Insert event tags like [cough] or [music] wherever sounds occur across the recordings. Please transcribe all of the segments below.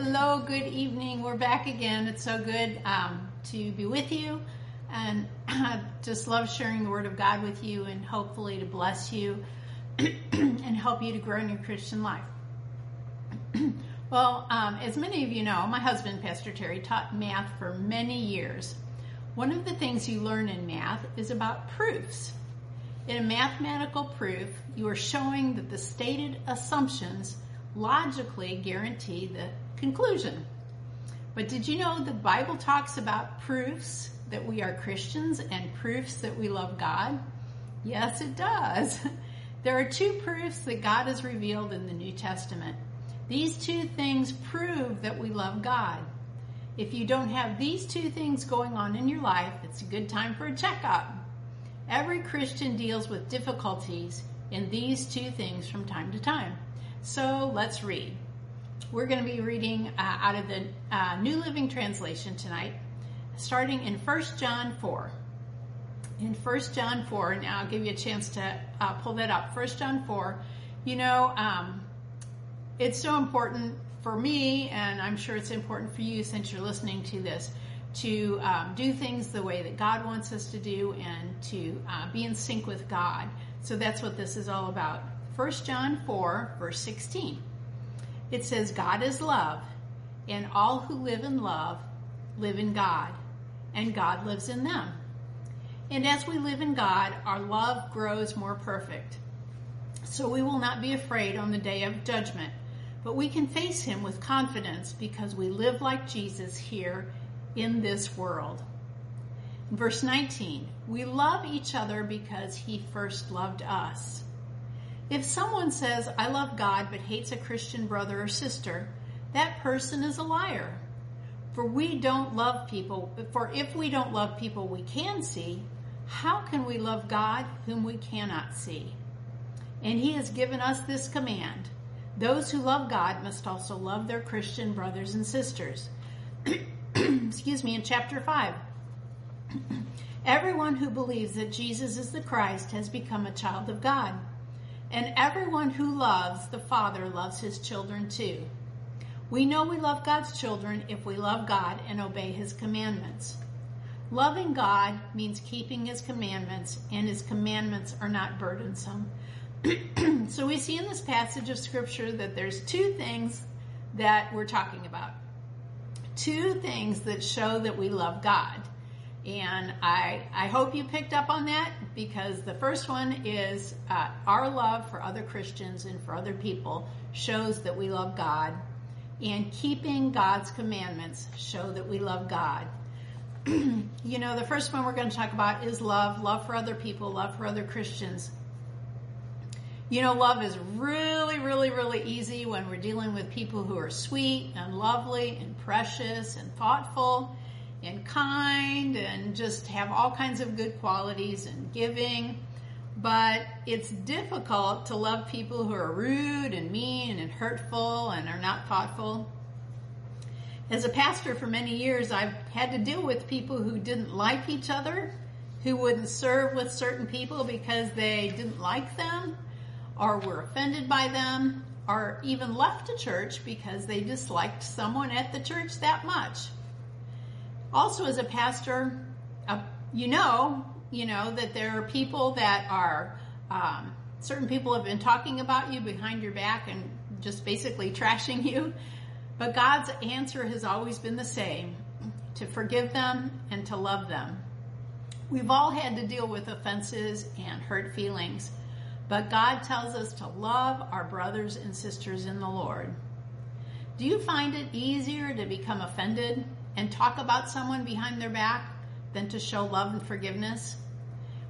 Hello, good evening. We're back again. It's so good um, to be with you and I [clears throat] just love sharing the Word of God with you and hopefully to bless you [clears throat] and help you to grow in your Christian life. [clears throat] well, um, as many of you know, my husband, Pastor Terry, taught math for many years. One of the things you learn in math is about proofs. In a mathematical proof, you are showing that the stated assumptions logically guarantee the conclusion. But did you know the Bible talks about proofs that we are Christians and proofs that we love God? Yes, it does. [laughs] There are two proofs that God has revealed in the New Testament. These two things prove that we love God. If you don't have these two things going on in your life, it's a good time for a checkup. Every Christian deals with difficulties in these two things from time to time. So let's read. We're going to be reading uh, out of the uh, New Living Translation tonight, starting in 1 John 4. In 1 John 4, now I'll give you a chance to uh, pull that up. 1 John 4, you know, um, it's so important for me, and I'm sure it's important for you since you're listening to this, to um, do things the way that God wants us to do and to uh, be in sync with God. So that's what this is all about. 1 John 4, verse 16. It says, God is love, and all who live in love live in God, and God lives in them. And as we live in God, our love grows more perfect. So we will not be afraid on the day of judgment, but we can face Him with confidence because we live like Jesus here in this world. Verse 19, we love each other because He first loved us. If someone says, I love God, but hates a Christian brother or sister, that person is a liar. For we don't love people, for if we don't love people we can see, how can we love God whom we cannot see? And he has given us this command. Those who love God must also love their Christian brothers and sisters. [clears throat] Excuse me, in chapter 5. [clears throat] Everyone who believes that Jesus is the Christ has become a child of God. And everyone who loves the Father loves his children too. We know we love God's children if we love God and obey his commandments. Loving God means keeping his commandments, and his commandments are not burdensome. [clears throat] so we see in this passage of scripture that there's two things that we're talking about. Two things that show that we love God. And I, I hope you picked up on that because the first one is uh, our love for other Christians and for other people shows that we love God. And keeping God's commandments show that we love God. [clears throat] you know, the first one we're going to talk about is love, love for other people, love for other Christians. You know, love is really, really, really easy when we're dealing with people who are sweet and lovely and precious and thoughtful and kind and just have all kinds of good qualities and giving. But it's difficult to love people who are rude and mean and hurtful and are not thoughtful. As a pastor for many years, I've had to deal with people who didn't like each other, who wouldn't serve with certain people because they didn't like them or were offended by them or even left a church because they disliked someone at the church that much also as a pastor, uh, you know, you know that there are people that are um, certain people have been talking about you behind your back and just basically trashing you. But God's answer has always been the same to forgive them and to love them. We've all had to deal with offenses and hurt feelings, but God tells us to love our brothers and sisters in the Lord. Do you find it easier to become offended and talk about someone behind their back than to show love and forgiveness?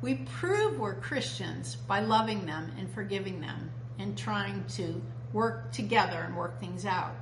We prove we're Christians by loving them and forgiving them and trying to work together and work things out.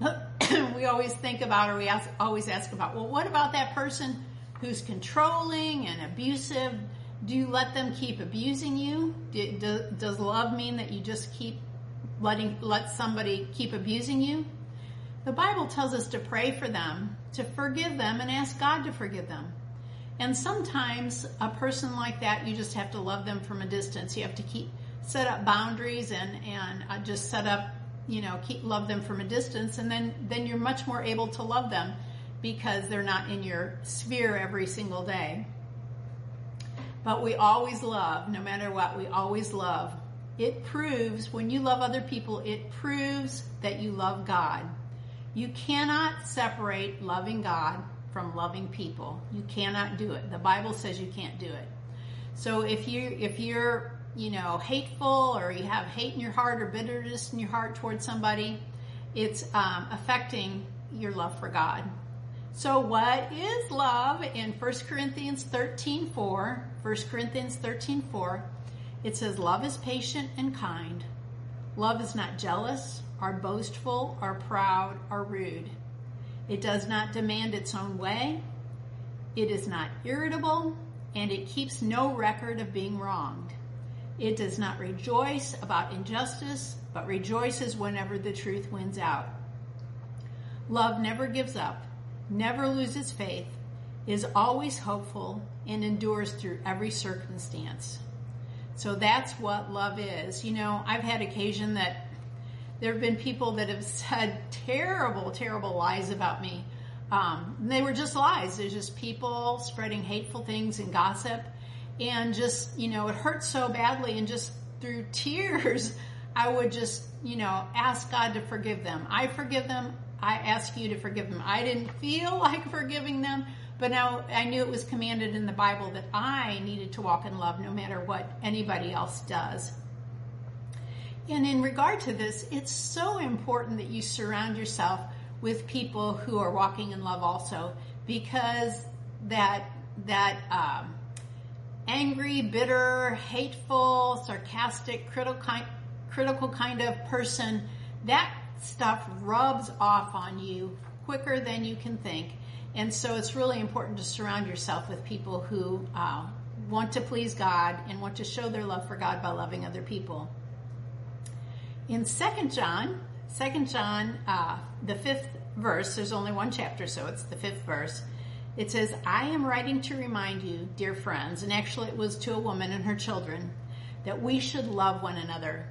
[clears throat] we always think about or we ask, always ask about, well, what about that person who's controlling and abusive? Do you let them keep abusing you? Do, do, does love mean that you just keep letting, let somebody keep abusing you? The Bible tells us to pray for them, to forgive them, and ask God to forgive them. And sometimes a person like that, you just have to love them from a distance. You have to keep set up boundaries and and uh, just set up you know, keep, love them from a distance, and then then you're much more able to love them because they're not in your sphere every single day. But we always love, no matter what, we always love. It proves, when you love other people, it proves that you love God. You cannot separate loving God from loving people. You cannot do it. The Bible says you can't do it. So if you if you're you know hateful or you have hate in your heart or bitterness in your heart towards somebody, it's um, affecting your love for God. So what is love in 1 Corinthians 13, 4? 1 Corinthians 13, 4, it says, Love is patient and kind. Love is not jealous or boastful are proud are rude. It does not demand its own way. It is not irritable and it keeps no record of being wronged. It does not rejoice about injustice, but rejoices whenever the truth wins out. Love never gives up never loses faith, is always hopeful, and endures through every circumstance. So that's what love is. You know, I've had occasion that there have been people that have said terrible, terrible lies about me. Um, they were just lies. There's just people spreading hateful things and gossip. And just, you know, it hurts so badly. And just through [laughs] tears, I would just, you know, ask God to forgive them. I forgive them. I ask you to forgive them. I didn't feel [laughs] like forgiving them, but now I knew it was commanded in the Bible that I needed to walk in love no matter what anybody else does. And in regard to this, it's so important that you surround yourself with people who are walking in love also, because that that um, angry, bitter, hateful, sarcastic, critical kind, critical kind of person that stuff rubs off on you quicker than you can think. And so it's really important to surround yourself with people who uh, want to please God and want to show their love for God by loving other people. In Second John, Second John, uh, the fifth verse, there's only one chapter, so it's the fifth verse. It says, I am writing to remind you, dear friends, and actually it was to a woman and her children, that we should love one another.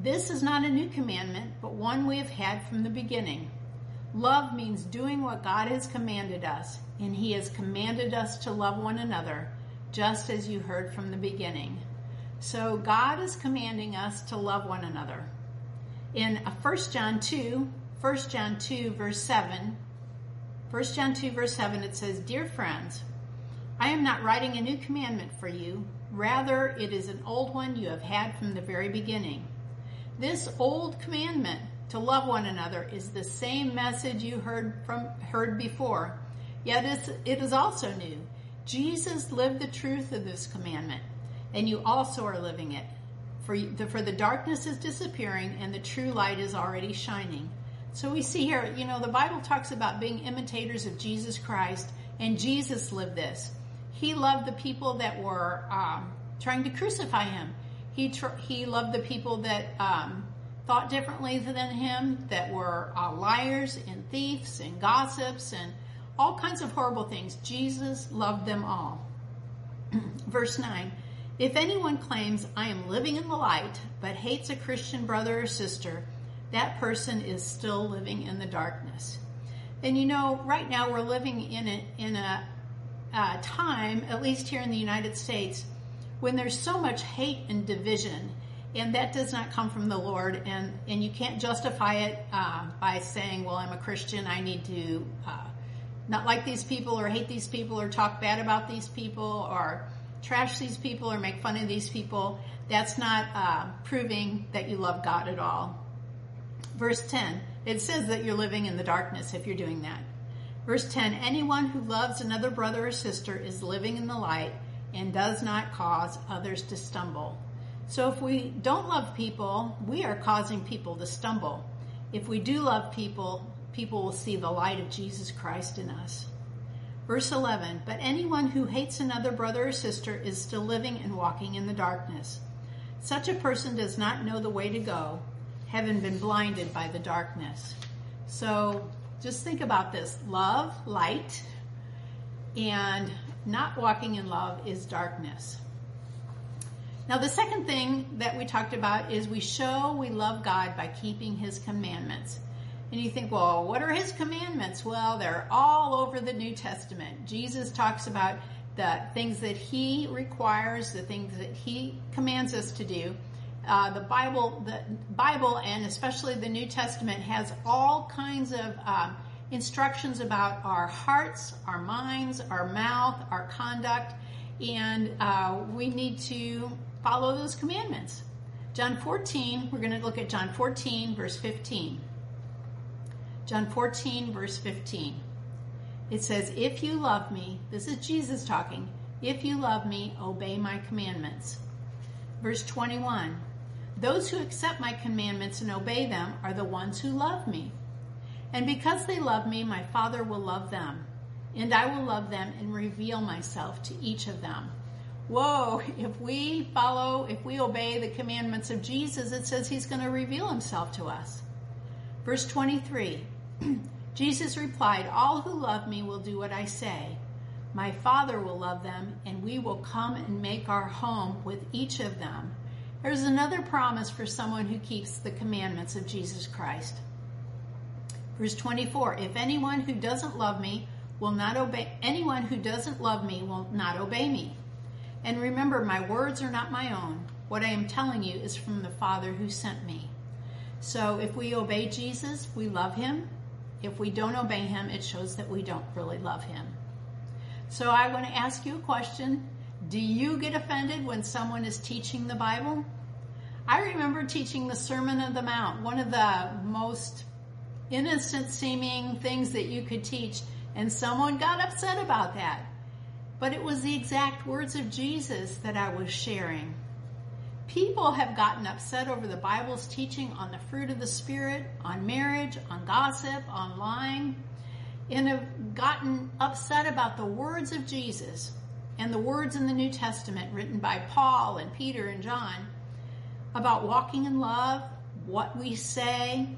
This is not a new commandment, but one we have had from the beginning. Love means doing what God has commanded us, and He has commanded us to love one another, just as you heard from the beginning. So God is commanding us to love one another. In 1 John 2, 1 John 2, verse 7, 1 John 2, verse 7, it says, Dear friends, I am not writing a new commandment for you. Rather, it is an old one you have had from the very beginning. This old commandment to love one another is the same message you heard from heard before. Yet it is also new. Jesus lived the truth of this commandment, and you also are living it. For the, for the darkness is disappearing and the true light is already shining. So we see here, you know, the Bible talks about being imitators of Jesus Christ, and Jesus lived this. He loved the people that were um, trying to crucify him. He tr- he loved the people that um, thought differently than him, that were uh, liars and thieves and gossips and all kinds of horrible things. Jesus loved them all. [clears throat] Verse 9 If anyone claims, I am living in the light, but hates a Christian brother or sister, that person is still living in the darkness. And you know, right now we're living in a, in a, a time, at least here in the United States, when there's so much hate and division, and that does not come from the Lord, and, and you can't justify it uh, by saying, well, I'm a Christian, I need to uh, not like these people or hate these people or talk bad about these people or trash these people or make fun of these people. That's not uh, proving that you love God at all. Verse 10, it says that you're living in the darkness if you're doing that. Verse 10, anyone who loves another brother or sister is living in the light and does not cause others to stumble. So if we don't love people, we are causing people to stumble. If we do love people, people will see the light of Jesus Christ in us. Verse 11, but anyone who hates another brother or sister is still living and walking in the darkness. Such a person does not know the way to go, having been blinded by the darkness. So just think about this. Love, light, and not walking in love is darkness. Now, the second thing that we talked about is we show we love God by keeping His commandments. And you think, well, what are His commandments? Well, they're all over the New Testament. Jesus talks about the things that He requires, the things that He commands us to do. Uh, the Bible, the Bible, and especially the New Testament has all kinds of uh, instructions about our hearts, our minds, our mouth, our conduct, and uh, we need to follow those commandments. John 14, we're going to look at John 14, verse 15. John 14, verse 15. It says, If you love me, this is Jesus talking, if you love me, obey my commandments. Verse 21. Those who accept my commandments and obey them are the ones who love me. And because they love me, my Father will love them. And I will love them and reveal myself to each of them whoa, if we follow, if we obey the commandments of Jesus, it says he's going to reveal himself to us. Verse 23 [clears throat] Jesus replied, All who love me will do what I say. My Father will love them, and we will come and make our home with each of them. There's another promise for someone who keeps the commandments of Jesus Christ. Verse 24 If anyone who doesn't love me will not obey, anyone who doesn't love me will not obey me. And remember, my words are not my own. What I am telling you is from the Father who sent me. So if we obey Jesus, we love him. If we don't obey him, it shows that we don't really love him. So I want to ask you a question. Do you get offended when someone is teaching the Bible? I remember teaching the Sermon on the Mount, one of the most innocent seeming things that you could teach, and someone got upset about that but it was the exact words of Jesus that I was sharing. People have gotten upset over the Bible's teaching on the fruit of the Spirit, on marriage, on gossip, on lying, and have gotten upset about the words of Jesus and the words in the New Testament written by Paul and Peter and John about walking in love, what we say,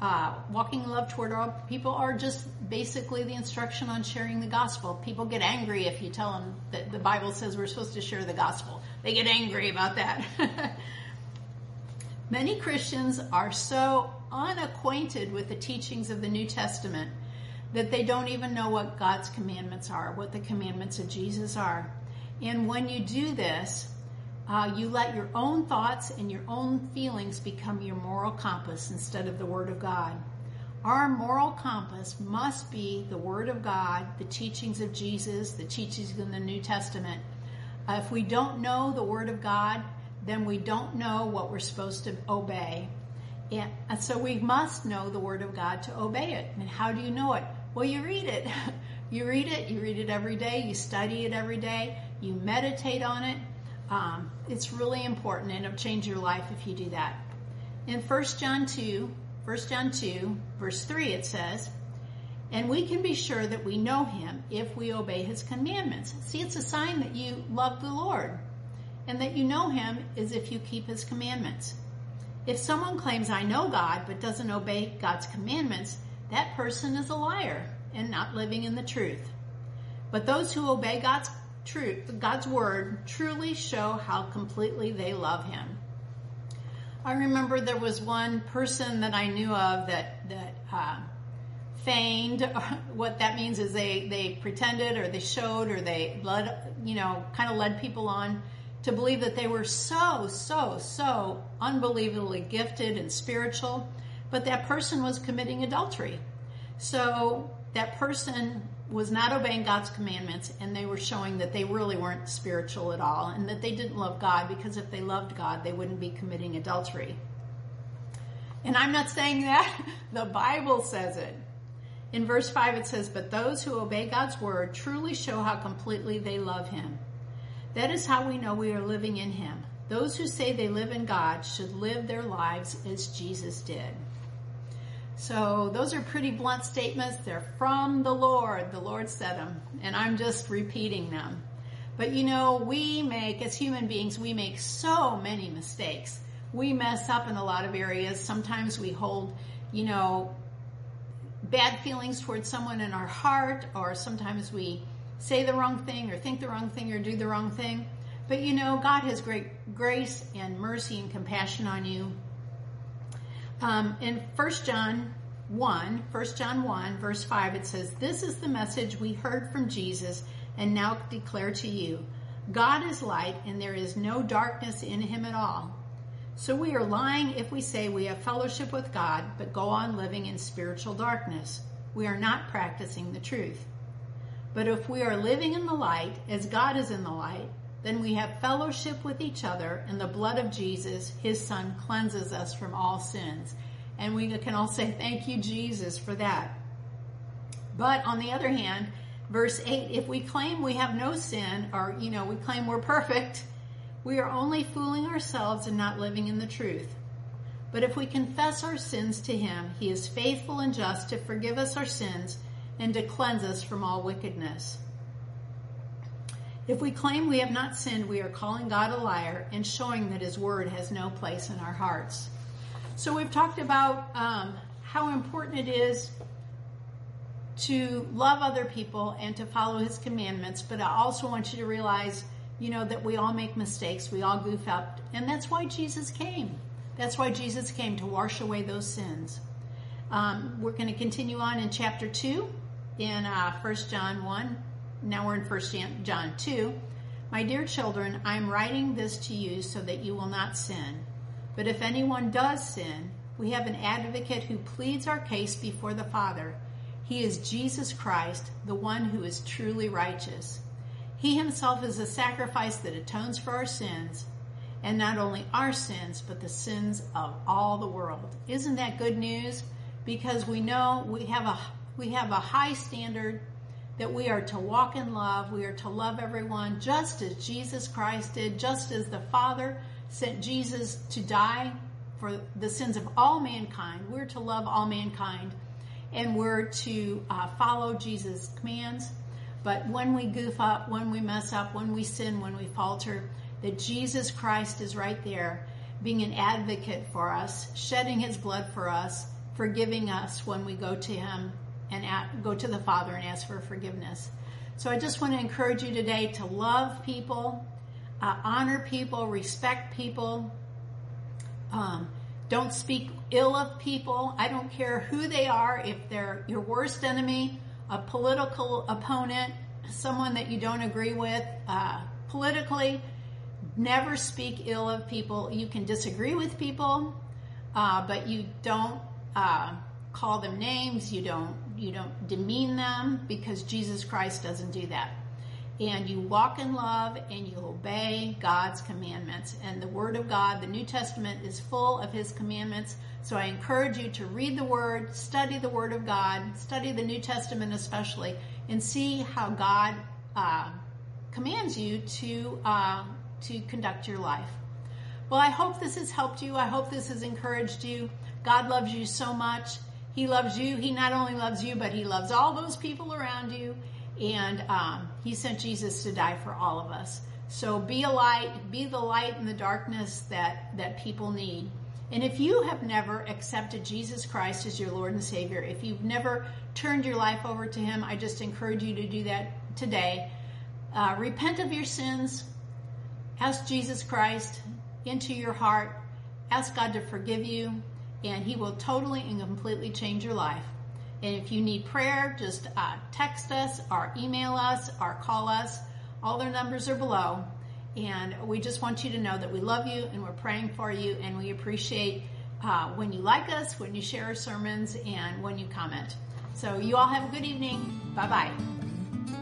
uh, walking in love toward all people are just basically the instruction on sharing the gospel. People get angry if you tell them that the Bible says we're supposed to share the gospel. They get angry about that. [laughs] Many Christians are so unacquainted with the teachings of the New Testament that they don't even know what God's commandments are, what the commandments of Jesus are. And when you do this, uh, you let your own thoughts and your own feelings become your moral compass instead of the Word of God. Our moral compass must be the Word of God, the teachings of Jesus, the teachings in the New Testament. Uh, if we don't know the Word of God, then we don't know what we're supposed to obey. And, so we must know the Word of God to obey it. And how do you know it? Well, you read it. [laughs] you read it, you read it every day, you study it every day, you meditate on it, um, it's really important and it'll change your life if you do that. In 1 John 2, 1 John 2, verse 3, it says, And we can be sure that we know him if we obey his commandments. See, it's a sign that you love the Lord and that you know him is if you keep his commandments. If someone claims, I know God, but doesn't obey God's commandments, that person is a liar and not living in the truth. But those who obey God's truth, God's word truly show how completely they love him. I remember there was one person that I knew of that, that, uh, feigned. [laughs] What that means is they, they pretended or they showed or they led, you know, kind of led people on to believe that they were so, so, so unbelievably gifted and spiritual, but that person was committing adultery. So that person was not obeying God's commandments and they were showing that they really weren't spiritual at all and that they didn't love God because if they loved God, they wouldn't be committing adultery. And I'm not saying that. [laughs] The Bible says it. In verse 5 it says, But those who obey God's word truly show how completely they love Him. That is how we know we are living in Him. Those who say they live in God should live their lives as Jesus did. So those are pretty blunt statements. They're from the Lord. The Lord said them, and I'm just repeating them. But you know, we make, as human beings, we make so many mistakes. We mess up in a lot of areas. Sometimes we hold, you know, bad feelings towards someone in our heart, or sometimes we say the wrong thing, or think the wrong thing, or do the wrong thing. But you know, God has great grace and mercy and compassion on you. Um, in 1 John 1, 1 John 1, verse 5, it says, This is the message we heard from Jesus and now declare to you. God is light and there is no darkness in him at all. So we are lying if we say we have fellowship with God, but go on living in spiritual darkness. We are not practicing the truth. But if we are living in the light, as God is in the light, then we have fellowship with each other, and the blood of Jesus, his son, cleanses us from all sins. And we can all say, Thank you, Jesus, for that. But on the other hand, verse 8, if we claim we have no sin, or, you know, we claim we're perfect, we are only fooling ourselves and not living in the truth. But if we confess our sins to him, he is faithful and just to forgive us our sins and to cleanse us from all wickedness. If we claim we have not sinned, we are calling God a liar and showing that his word has no place in our hearts. So we've talked about um, how important it is to love other people and to follow his commandments, but I also want you to realize, you know, that we all make mistakes, we all goof up, and that's why Jesus came. That's why Jesus came to wash away those sins. Um, we're going to continue on in chapter 2 in uh, 1 John 1. Now we're in 1 John 2. My dear children, I am writing this to you so that you will not sin. But if anyone does sin, we have an advocate who pleads our case before the Father. He is Jesus Christ, the one who is truly righteous. He himself is a sacrifice that atones for our sins, and not only our sins, but the sins of all the world. Isn't that good news? Because we know we have a we have a high standard that we are to walk in love. We are to love everyone just as Jesus Christ did, just as the Father sent Jesus to die for the sins of all mankind. We're to love all mankind and we're to uh, follow Jesus' commands. But when we goof up, when we mess up, when we sin, when we falter, that Jesus Christ is right there being an advocate for us, shedding his blood for us, forgiving us when we go to him and at, go to the Father and ask for forgiveness. So I just want to encourage you today to love people, uh, honor people, respect people. Um, don't speak ill of people. I don't care who they are, if they're your worst enemy, a political opponent, someone that you don't agree with uh, politically. Never speak ill of people. You can disagree with people, uh, but you don't uh, call them names. You don't you don't demean them because Jesus Christ doesn't do that. And you walk in love and you obey God's commandments. And the Word of God, the New Testament, is full of His commandments. So I encourage you to read the Word, study the Word of God, study the New Testament especially, and see how God uh, commands you to uh, to conduct your life. Well, I hope this has helped you. I hope this has encouraged you. God loves you so much. He loves you. He not only loves you, but he loves all those people around you. And um, he sent Jesus to die for all of us. So be a light, be the light in the darkness that, that people need. And if you have never accepted Jesus Christ as your Lord and Savior, if you've never turned your life over to Him, I just encourage you to do that today. Uh, repent of your sins. Ask Jesus Christ into your heart. Ask God to forgive you and He will totally and completely change your life. And if you need prayer, just uh, text us or email us or call us. All their numbers are below. And we just want you to know that we love you and we're praying for you and we appreciate uh, when you like us, when you share our sermons, and when you comment. So you all have a good evening. Bye bye.